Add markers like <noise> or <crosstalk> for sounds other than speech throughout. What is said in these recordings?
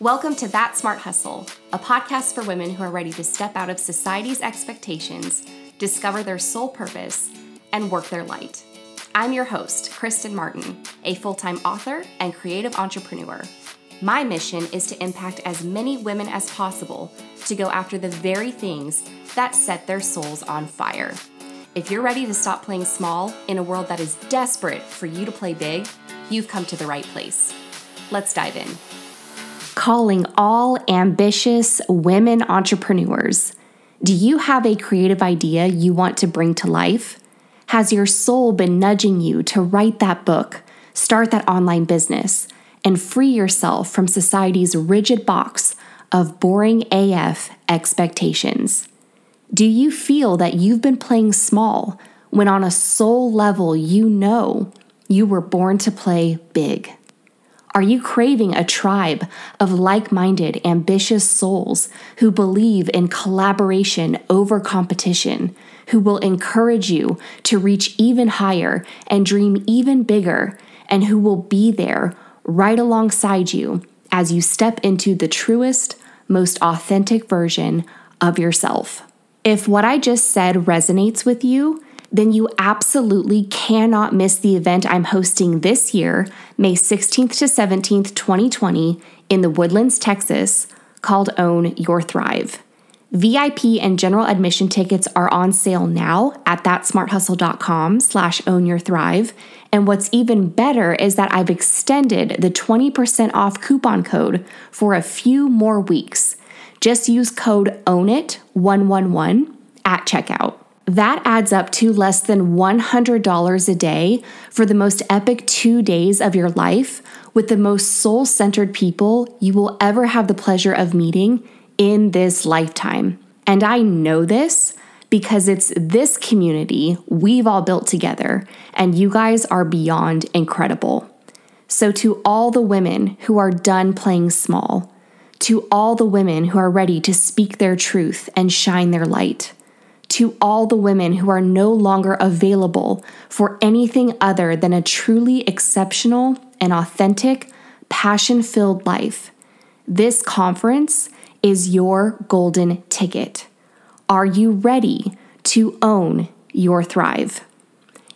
Welcome to That Smart Hustle, a podcast for women who are ready to step out of society's expectations, discover their sole purpose, and work their light. I'm your host, Kristen Martin, a full time author and creative entrepreneur. My mission is to impact as many women as possible to go after the very things that set their souls on fire. If you're ready to stop playing small in a world that is desperate for you to play big, you've come to the right place. Let's dive in. Calling all ambitious women entrepreneurs. Do you have a creative idea you want to bring to life? Has your soul been nudging you to write that book, start that online business, and free yourself from society's rigid box of boring AF expectations? Do you feel that you've been playing small when on a soul level you know you were born to play big? Are you craving a tribe of like minded, ambitious souls who believe in collaboration over competition, who will encourage you to reach even higher and dream even bigger, and who will be there right alongside you as you step into the truest, most authentic version of yourself? If what I just said resonates with you, then you absolutely cannot miss the event I'm hosting this year, May 16th to 17th, 2020, in the Woodlands, Texas, called Own Your Thrive. VIP and general admission tickets are on sale now at thatsmarthustle.com slash own your thrive. And what's even better is that I've extended the 20% off coupon code for a few more weeks. Just use code OWNIT111 at checkout. That adds up to less than $100 a day for the most epic two days of your life with the most soul centered people you will ever have the pleasure of meeting in this lifetime. And I know this because it's this community we've all built together, and you guys are beyond incredible. So, to all the women who are done playing small, to all the women who are ready to speak their truth and shine their light, to all the women who are no longer available for anything other than a truly exceptional and authentic, passion filled life. This conference is your golden ticket. Are you ready to own your thrive?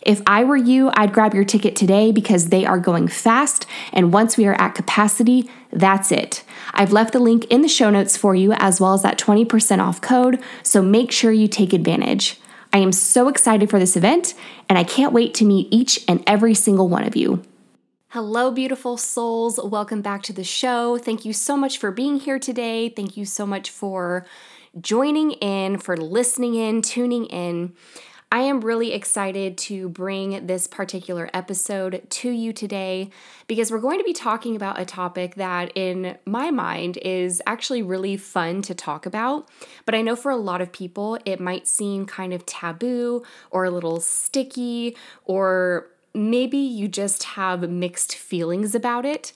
If I were you, I'd grab your ticket today because they are going fast. And once we are at capacity, that's it. I've left the link in the show notes for you, as well as that 20% off code. So make sure you take advantage. I am so excited for this event, and I can't wait to meet each and every single one of you. Hello, beautiful souls. Welcome back to the show. Thank you so much for being here today. Thank you so much for joining in, for listening in, tuning in. I am really excited to bring this particular episode to you today because we're going to be talking about a topic that, in my mind, is actually really fun to talk about. But I know for a lot of people, it might seem kind of taboo or a little sticky, or maybe you just have mixed feelings about it.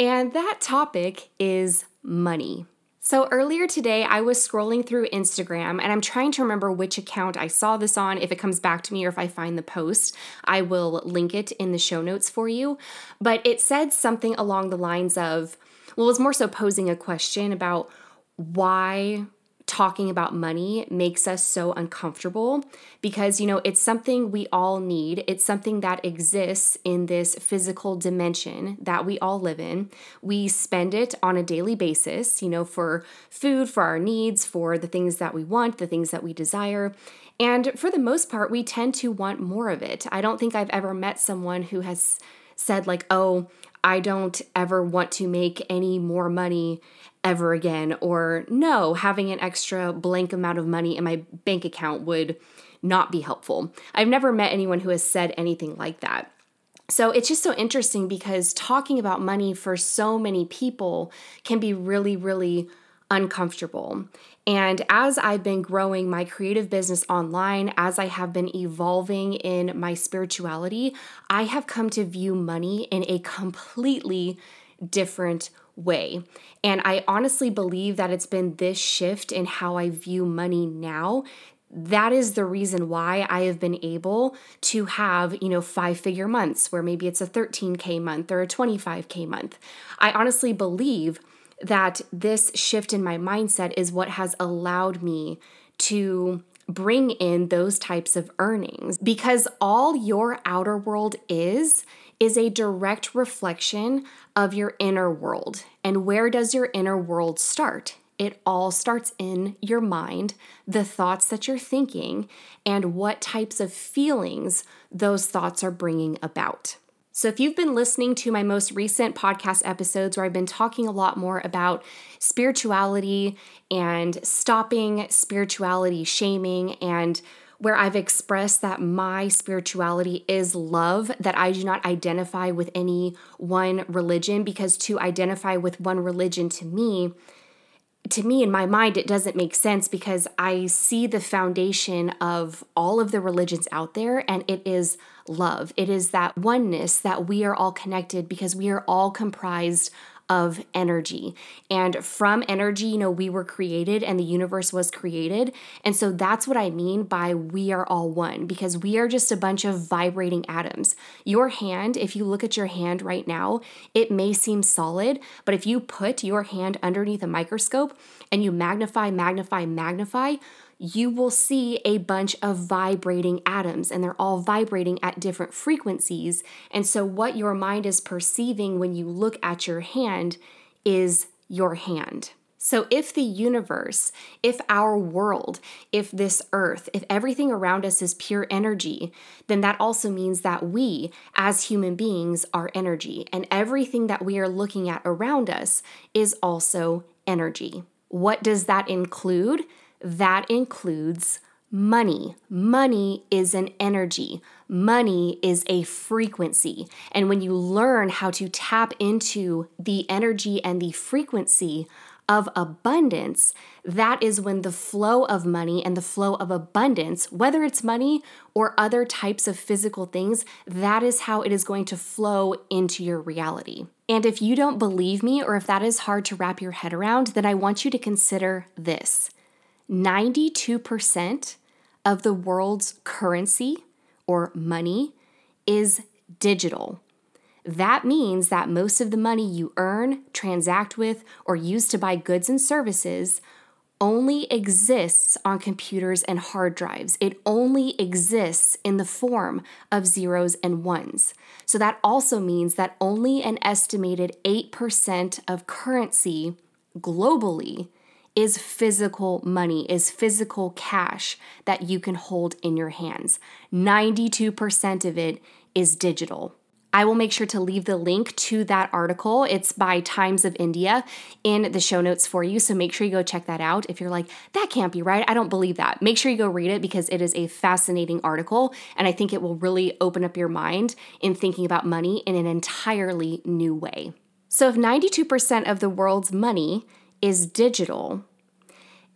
And that topic is money. So earlier today, I was scrolling through Instagram and I'm trying to remember which account I saw this on. If it comes back to me or if I find the post, I will link it in the show notes for you. But it said something along the lines of, well, it was more so posing a question about why talking about money makes us so uncomfortable because, you know, it's something we all need. It's something that exists in this physical dimension that we all live in. We spend it on a daily basis, you know, for food, for our needs, for the things that we want, the things that we desire. And for the most part, we tend to want more of it. I don't think I've ever met someone who has said, like, oh, I don't ever want to make any more money ever again, or no, having an extra blank amount of money in my bank account would not be helpful. I've never met anyone who has said anything like that. So it's just so interesting because talking about money for so many people can be really, really uncomfortable. And as I've been growing my creative business online, as I have been evolving in my spirituality, I have come to view money in a completely different way. And I honestly believe that it's been this shift in how I view money now that is the reason why I have been able to have, you know, five figure months where maybe it's a 13K month or a 25K month. I honestly believe that this shift in my mindset is what has allowed me to bring in those types of earnings because all your outer world is is a direct reflection of your inner world. And where does your inner world start? It all starts in your mind, the thoughts that you're thinking, and what types of feelings those thoughts are bringing about. So, if you've been listening to my most recent podcast episodes where I've been talking a lot more about spirituality and stopping spirituality shaming and where I've expressed that my spirituality is love, that I do not identify with any one religion, because to identify with one religion to me, to me in my mind it doesn't make sense because I see the foundation of all of the religions out there and it is love. It is that oneness that we are all connected because we are all comprised of energy. And from energy, you know, we were created and the universe was created. And so that's what I mean by we are all one because we are just a bunch of vibrating atoms. Your hand, if you look at your hand right now, it may seem solid, but if you put your hand underneath a microscope and you magnify, magnify, magnify, you will see a bunch of vibrating atoms and they're all vibrating at different frequencies. And so, what your mind is perceiving when you look at your hand is your hand. So, if the universe, if our world, if this earth, if everything around us is pure energy, then that also means that we, as human beings, are energy. And everything that we are looking at around us is also energy. What does that include? That includes money. Money is an energy, money is a frequency. And when you learn how to tap into the energy and the frequency of abundance, that is when the flow of money and the flow of abundance, whether it's money or other types of physical things, that is how it is going to flow into your reality. And if you don't believe me, or if that is hard to wrap your head around, then I want you to consider this. 92% of the world's currency or money is digital. That means that most of the money you earn, transact with, or use to buy goods and services only exists on computers and hard drives. It only exists in the form of zeros and ones. So that also means that only an estimated 8% of currency globally is physical money, is physical cash that you can hold in your hands. 92% of it is digital. I will make sure to leave the link to that article. It's by Times of India in the show notes for you. So make sure you go check that out. If you're like, that can't be right, I don't believe that, make sure you go read it because it is a fascinating article. And I think it will really open up your mind in thinking about money in an entirely new way. So if 92% of the world's money is digital.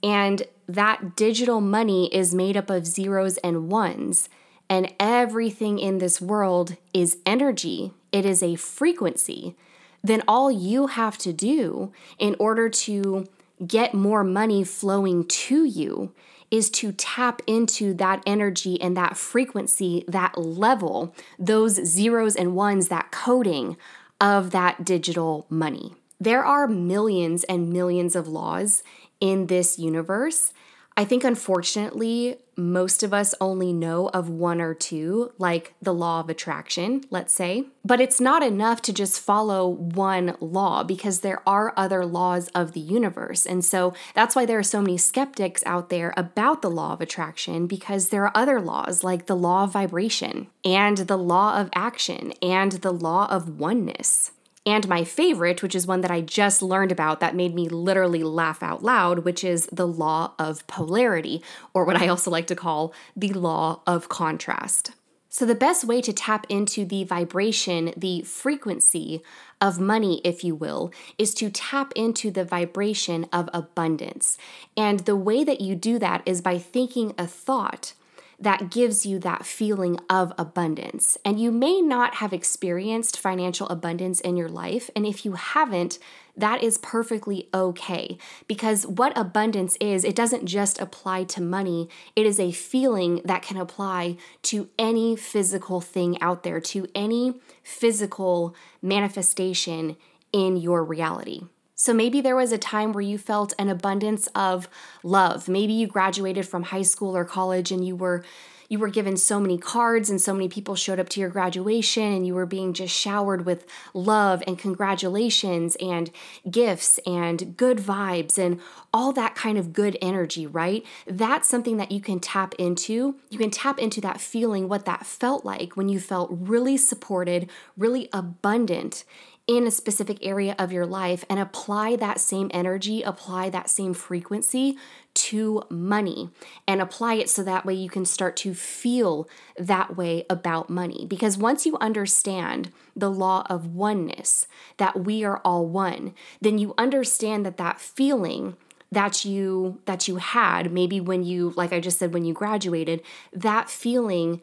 And that digital money is made up of zeros and ones. And everything in this world is energy, it is a frequency. Then all you have to do in order to get more money flowing to you is to tap into that energy and that frequency, that level, those zeros and ones, that coding of that digital money. There are millions and millions of laws in this universe. I think, unfortunately, most of us only know of one or two, like the law of attraction, let's say. But it's not enough to just follow one law because there are other laws of the universe. And so that's why there are so many skeptics out there about the law of attraction because there are other laws like the law of vibration and the law of action and the law of oneness and my favorite, which is one that I just learned about that made me literally laugh out loud, which is the law of polarity, or what I also like to call the law of contrast. So, the best way to tap into the vibration, the frequency of money, if you will, is to tap into the vibration of abundance. And the way that you do that is by thinking a thought that gives you that feeling of abundance. And you may not have experienced financial abundance in your life. And if you haven't, that is perfectly okay. Because what abundance is, it doesn't just apply to money, it is a feeling that can apply to any physical thing out there, to any physical manifestation in your reality. So maybe there was a time where you felt an abundance of love. Maybe you graduated from high school or college and you were you were given so many cards and so many people showed up to your graduation and you were being just showered with love and congratulations and gifts and good vibes and all that kind of good energy, right? That's something that you can tap into. You can tap into that feeling, what that felt like when you felt really supported, really abundant in a specific area of your life and apply that same energy, apply that same frequency to money and apply it so that way you can start to feel that way about money. Because once you understand the law of oneness, that we are all one, then you understand that that feeling that you that you had maybe when you like I just said when you graduated, that feeling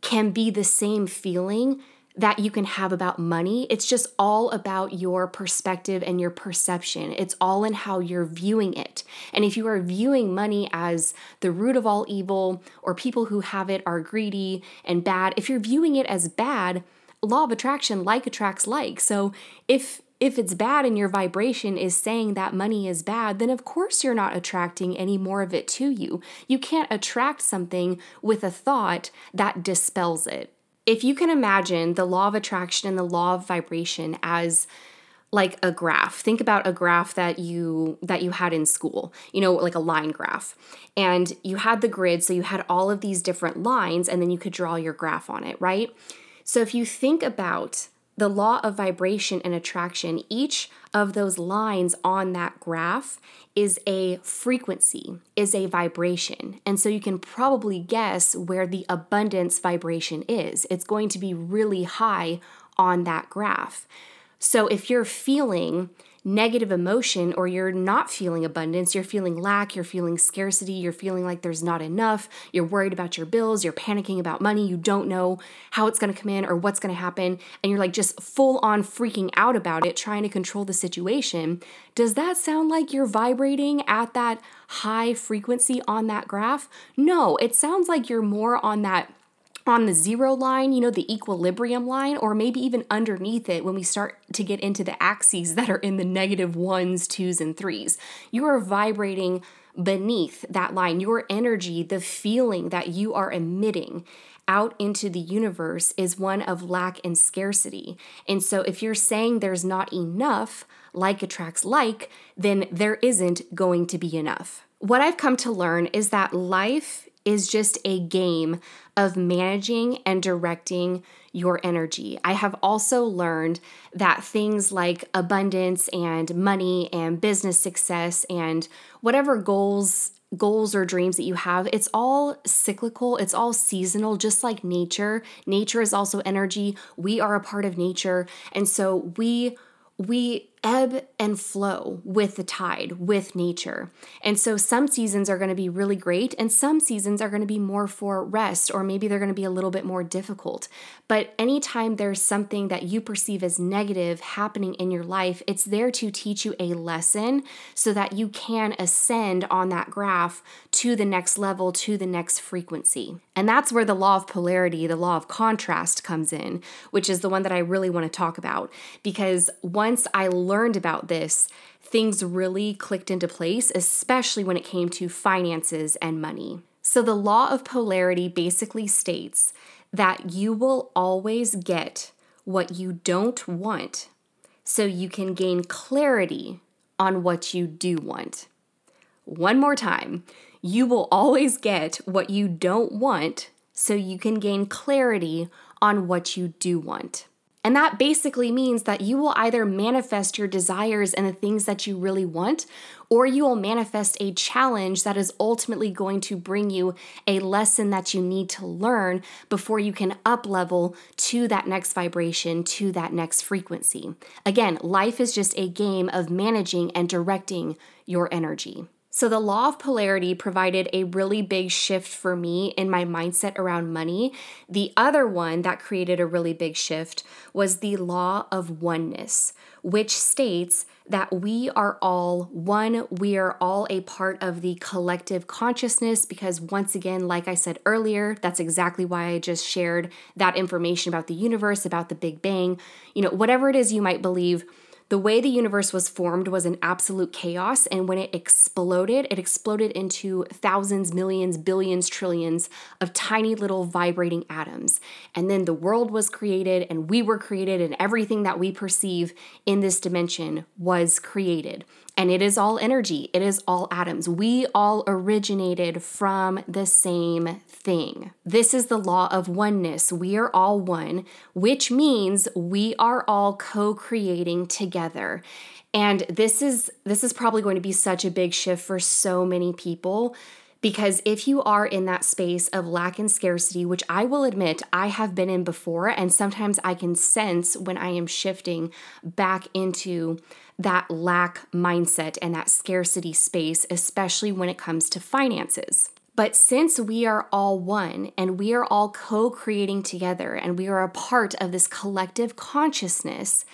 can be the same feeling that you can have about money. It's just all about your perspective and your perception. It's all in how you're viewing it. And if you are viewing money as the root of all evil, or people who have it are greedy and bad, if you're viewing it as bad, law of attraction like attracts like. So if if it's bad and your vibration is saying that money is bad, then of course you're not attracting any more of it to you. You can't attract something with a thought that dispels it if you can imagine the law of attraction and the law of vibration as like a graph. Think about a graph that you that you had in school you know like a line graph. And you had the grid so you had all of these different lines and then you could draw your graph on it right? So if you think about the law of vibration and attraction, each of those lines on that graph is a frequency, is a vibration. And so you can probably guess where the abundance vibration is. It's going to be really high on that graph. So if you're feeling negative emotion or you're not feeling abundance, you're feeling lack, you're feeling scarcity, you're feeling like there's not enough, you're worried about your bills, you're panicking about money, you don't know how it's going to come in or what's going to happen, and you're like just full on freaking out about it, trying to control the situation, does that sound like you're vibrating at that high frequency on that graph? No, it sounds like you're more on that on the zero line, you know, the equilibrium line, or maybe even underneath it when we start to get into the axes that are in the negative ones, twos, and threes. You are vibrating beneath that line. Your energy, the feeling that you are emitting out into the universe is one of lack and scarcity. And so if you're saying there's not enough, like attracts like, then there isn't going to be enough. What I've come to learn is that life is just a game of managing and directing your energy. I have also learned that things like abundance and money and business success and whatever goals goals or dreams that you have, it's all cyclical, it's all seasonal, just like nature. Nature is also energy. We are a part of nature. And so we we ebb and flow with the tide, with nature. And so some seasons are going to be really great, and some seasons are going to be more for rest, or maybe they're going to be a little bit more difficult. But anytime there's something that you perceive as negative happening in your life, it's there to teach you a lesson so that you can ascend on that graph to the next level, to the next frequency. And that's where the law of polarity, the law of contrast comes in, which is the one that I really want to talk about. Because once I learned about this, things really clicked into place, especially when it came to finances and money. So, the law of polarity basically states that you will always get what you don't want so you can gain clarity on what you do want. One more time, you will always get what you don't want so you can gain clarity on what you do want. And that basically means that you will either manifest your desires and the things that you really want, or you will manifest a challenge that is ultimately going to bring you a lesson that you need to learn before you can up level to that next vibration, to that next frequency. Again, life is just a game of managing and directing your energy. So, the law of polarity provided a really big shift for me in my mindset around money. The other one that created a really big shift was the law of oneness, which states that we are all one. We are all a part of the collective consciousness because, once again, like I said earlier, that's exactly why I just shared that information about the universe, about the Big Bang. You know, whatever it is you might believe The way the universe was formed was an absolute chaos, and when it exploded, it exploded into thousands, millions, billions, trillions of tiny little vibrating atoms. And then the world was created, and we were created, and everything that we perceive in this dimension was created. And it is all energy, it is all atoms. We all originated from the same thing. This is the law of oneness. We are all one, which means we are all co-creating together. And this is this is probably going to be such a big shift for so many people because if you are in that space of lack and scarcity, which I will admit I have been in before, and sometimes I can sense when I am shifting back into that lack mindset and that scarcity space, especially when it comes to finances. But since we are all one and we are all co creating together and we are a part of this collective consciousness,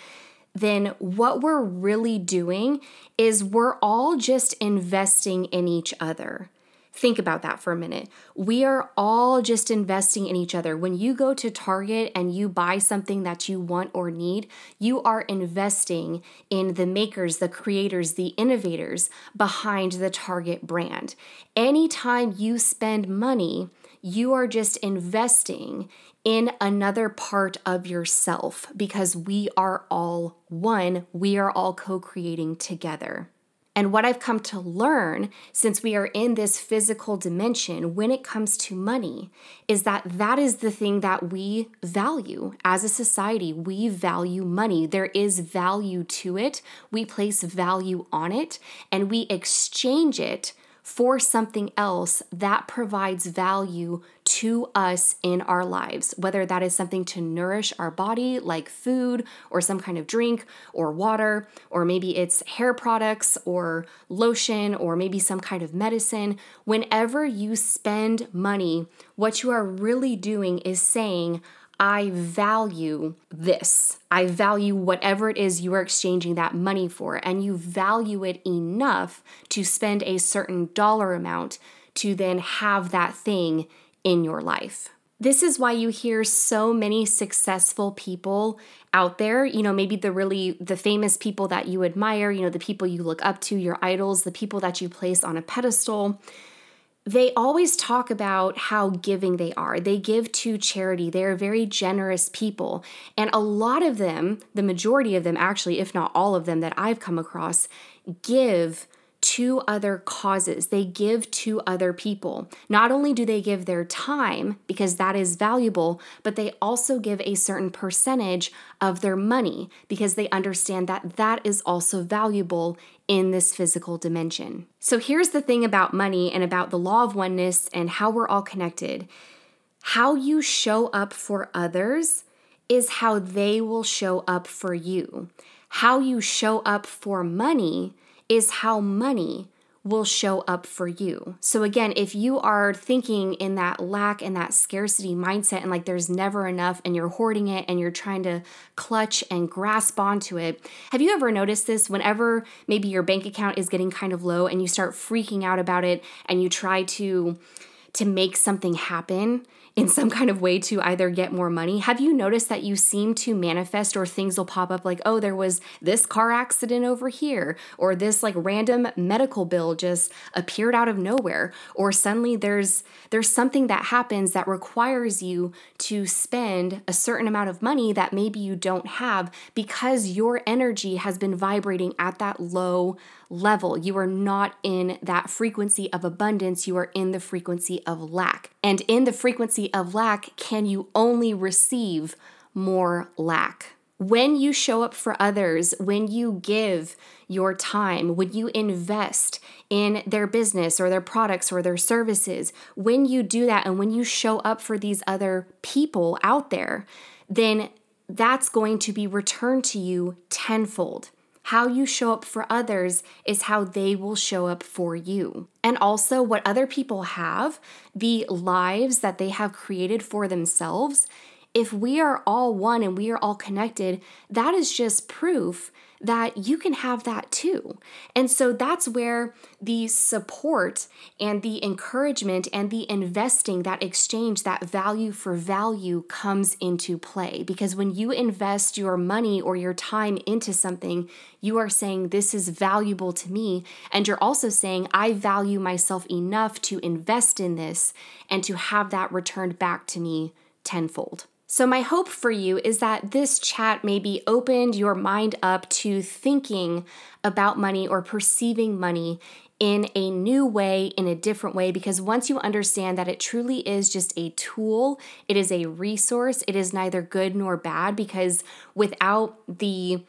then what we're really doing is we're all just investing in each other. Think about that for a minute. We are all just investing in each other. When you go to Target and you buy something that you want or need, you are investing in the makers, the creators, the innovators behind the Target brand. Anytime you spend money, you are just investing in another part of yourself because we are all one. We are all co creating together. And what I've come to learn since we are in this physical dimension when it comes to money is that that is the thing that we value as a society. We value money. There is value to it. We place value on it and we exchange it for something else that provides value to us in our lives, whether that is something to nourish our body, like food or some kind of drink or water, or maybe it's hair products or lotion or maybe some kind of medicine. Whenever you spend money, what you are really doing is saying, I value this. I value whatever it is you are exchanging that money for, and you value it enough to spend a certain dollar amount to then have that thing in your life. This is why you hear so many successful people out there, you know, maybe the really the famous people that you admire, you know, the people you look up to, your idols, the people that you place on a pedestal they always talk about how giving they are. They give to charity. They are very generous people. And a lot of them, the majority of them, actually, if not all of them that I've come across, give to other causes. They give to other people. Not only do they give their time, because that is valuable, but they also give a certain percentage of their money because they understand that that is also valuable in this physical dimension. So here's the thing about money and about the law of oneness and how we're all connected. How you show up for others is how they will show up for you. How you show up for money is how money will show up for you. So, again, if you are thinking in that lack and that scarcity mindset and like there's never enough and you're hoarding it and you're trying to clutch and grasp onto it, have you ever noticed this whenever maybe your bank account is getting kind of low and you start freaking out about it and you try to to make something happen in some kind of way to either get more money. Have you noticed that you seem to manifest or things will pop up like, oh, there was this car accident over here, or this like random medical bill just appeared out of nowhere, or suddenly there's there's something that happens that requires you to spend a certain amount of money that maybe you don't have because your energy has been vibrating at that low level. You are not in that frequency of abundance, you are in the frequency of lack. And in the frequency of lack, can you only receive more lack? When you show up for others, when you give your time, when you invest in their business or their products or their services, when you do that and when you show up for these other people out there, then that's going to be returned to you tenfold. How you show up for others is how they will show up for you. And also, what other people have, the lives that they have created for themselves, if we are all one and we are all connected, that is just proof that you can have that too. And so that's where the support and the encouragement and the investing, that exchange, that value for value comes into play. Because when you invest your money or your time into something, you are saying, This is valuable to me. And you're also saying, I value myself enough to invest in this and to have that returned back to me tenfold. So, my hope for you is that this chat maybe opened your mind up to thinking about money or perceiving money in a new way, in a different way, because once you understand that it truly is just a tool, it is a resource, it is neither good nor bad, because without the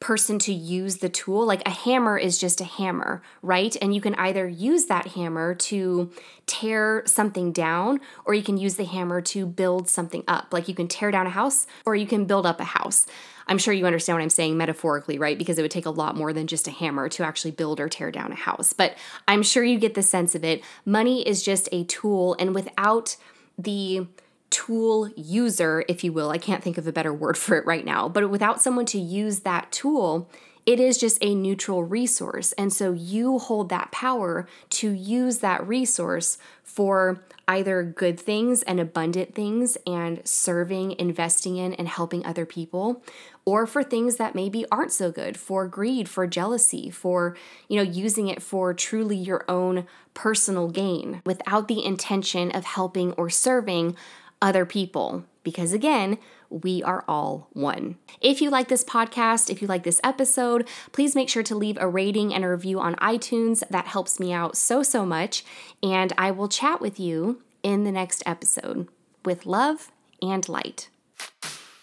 person to use the tool. Like a hammer is just a hammer, right? And you can either use that hammer to tear something down, or you can use the hammer to build something up. Like you can tear down a house, or you can build up a house. I'm sure you understand what I'm saying metaphorically, right? Because it would take a lot more than just a hammer to actually build or tear down a house. But I'm sure you get the sense of it. Money is just a tool, and without the tool user, if you will. I can't think of a better word <laughs> for it right now, but without someone to use that tool, it is just a neutral resource. And so you hold that power to use that resource for either good things and abundant things and serving, investing in, and helping other people, or for things that maybe aren't so good, for greed, for jealousy, for, you know, using it for truly your own personal gain without the intention of helping or serving other people because again, we are all one. If you like this podcast, if you like this episode, please make sure to leave a rating and a review on iTunes. That helps me out so, so much. And I will chat with you in the next episode with love and light.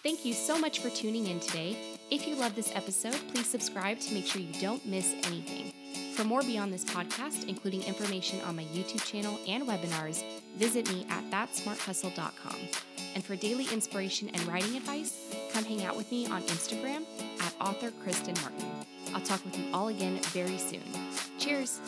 Thank you so much for tuning in today. If you love this episode, please subscribe to make sure you don't miss anything. For more beyond this podcast, including information on my YouTube channel and webinars, visit me at thatsmarthustle.com. And for daily inspiration and writing advice, come hang out with me on Instagram at author Kristen Martin. I'll talk with you all again very soon. Cheers!